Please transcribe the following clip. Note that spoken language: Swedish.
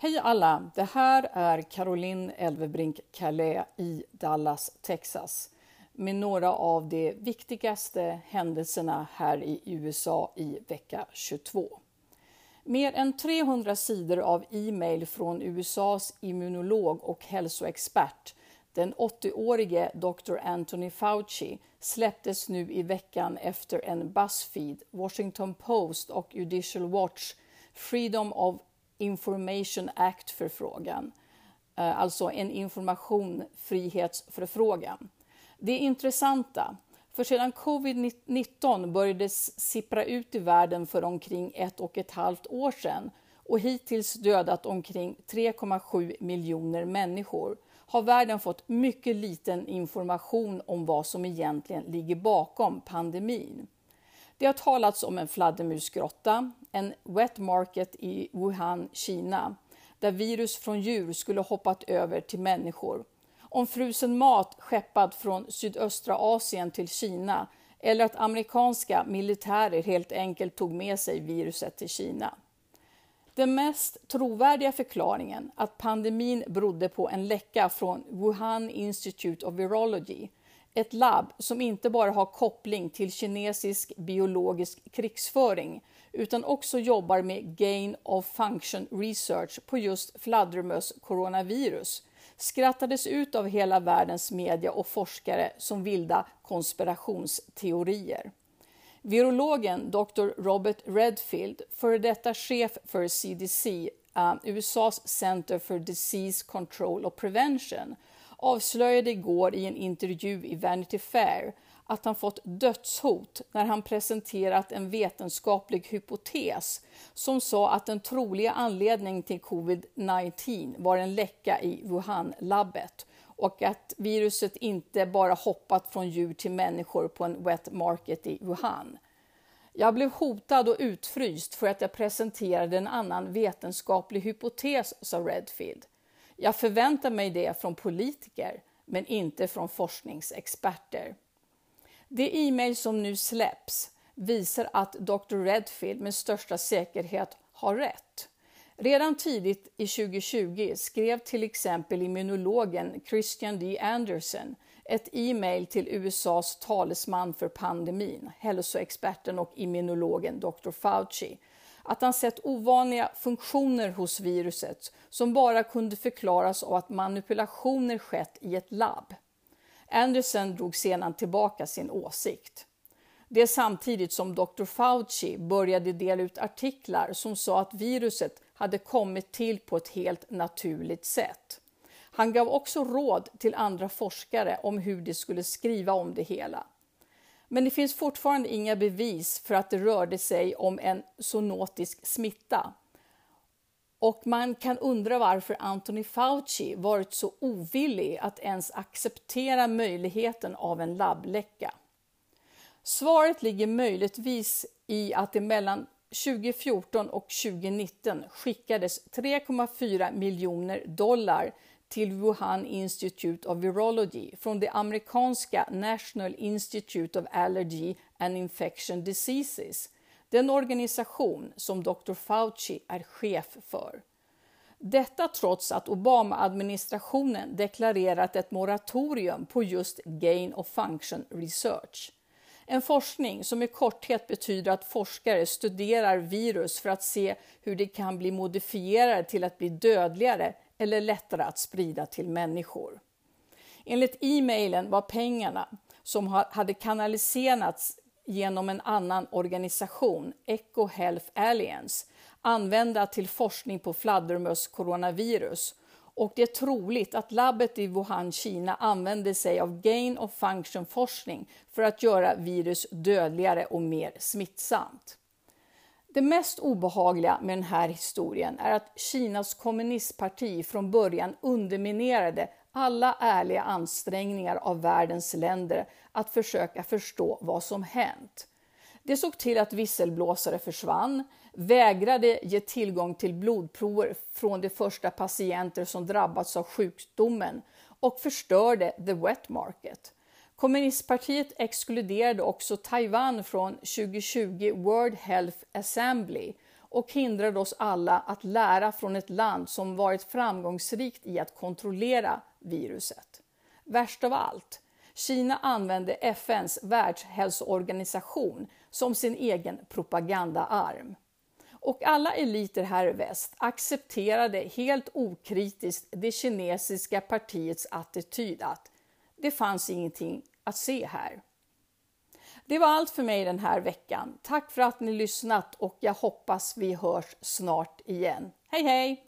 Hej alla! Det här är Caroline Elvebrink Calais i Dallas, Texas med några av de viktigaste händelserna här i USA i vecka 22. Mer än 300 sidor av e-mail från USAs immunolog och hälsoexpert, den 80-årige Dr. Anthony Fauci, släpptes nu i veckan efter en Buzzfeed, Washington Post och Judicial Watch Freedom of Information Act-förfrågan, eh, alltså en informationsfrihetsförfrågan. Det är intressanta, för sedan covid-19 började sippra ut i världen för omkring ett och ett halvt år sedan och hittills dödat omkring 3,7 miljoner människor har världen fått mycket liten information om vad som egentligen ligger bakom pandemin. Det har talats om en fladdermusgrotta, en wet market i Wuhan, Kina, där virus från djur skulle hoppat över till människor, om frusen mat skeppad från sydöstra Asien till Kina eller att amerikanska militärer helt enkelt tog med sig viruset till Kina. Den mest trovärdiga förklaringen att pandemin berodde på en läcka från Wuhan Institute of Virology ett labb som inte bara har koppling till kinesisk biologisk krigsföring utan också jobbar med gain of function research på just fladdermöss coronavirus skrattades ut av hela världens media och forskare som vilda konspirationsteorier. Virologen Dr. Robert Redfield, före detta chef för CDC, eh, USAs Center for Disease Control och Prevention, avslöjade igår i en intervju i Vanity Fair att han fått dödshot när han presenterat en vetenskaplig hypotes som sa att den troliga anledningen till covid-19 var en läcka i Wuhan-labbet och att viruset inte bara hoppat från djur till människor på en wet market i Wuhan. Jag blev hotad och utfryst för att jag presenterade en annan vetenskaplig hypotes, sa Redfield. Jag förväntar mig det från politiker, men inte från forskningsexperter. Det e-mail som nu släpps visar att Dr. Redfield med största säkerhet har rätt. Redan tidigt i 2020 skrev till exempel immunologen Christian D. Anderson ett e-mail till USAs talesman för pandemin, hälsoexperten och immunologen Dr. Fauci, att han sett ovanliga funktioner hos viruset som bara kunde förklaras av att manipulationer skett i ett labb. Anderson drog sedan tillbaka sin åsikt. Det är samtidigt som Dr. Fauci började dela ut artiklar som sa att viruset hade kommit till på ett helt naturligt sätt. Han gav också råd till andra forskare om hur de skulle skriva om det hela. Men det finns fortfarande inga bevis för att det rörde sig om en zoonotisk smitta. Och man kan undra varför Anthony Fauci varit så ovillig att ens acceptera möjligheten av en labbläcka. Svaret ligger möjligtvis i att det mellan 2014 och 2019 skickades 3,4 miljoner dollar till Wuhan Institute of Virology från det amerikanska National Institute of Allergy and Infection Diseases, den organisation som Dr. Fauci är chef för. Detta trots att Obama-administrationen deklarerat ett moratorium på just gain of function research. En forskning som i korthet betyder att forskare studerar virus för att se hur de kan bli modifierade till att bli dödligare eller lättare att sprida till människor. Enligt e-mailen var pengarna som hade kanaliserats genom en annan organisation, Eco Health Alliance, använda till forskning på fladdermöss coronavirus och det är troligt att labbet i Wuhan, Kina använder sig av gain of function forskning för att göra virus dödligare och mer smittsamt. Det mest obehagliga med den här historien är att Kinas kommunistparti från början underminerade alla ärliga ansträngningar av världens länder att försöka förstå vad som hänt. Det såg till att visselblåsare försvann, vägrade ge tillgång till blodprover från de första patienter som drabbats av sjukdomen och förstörde the wet market. Kommunistpartiet exkluderade också Taiwan från 2020 World Health Assembly och hindrade oss alla att lära från ett land som varit framgångsrikt i att kontrollera viruset. Värst av allt, Kina använde FNs världshälsoorganisation som sin egen propagandaarm. Och alla eliter här i väst accepterade helt okritiskt det kinesiska partiets attityd att det fanns ingenting att se här. Det var allt för mig den här veckan. Tack för att ni lyssnat och jag hoppas vi hörs snart igen. Hej hej!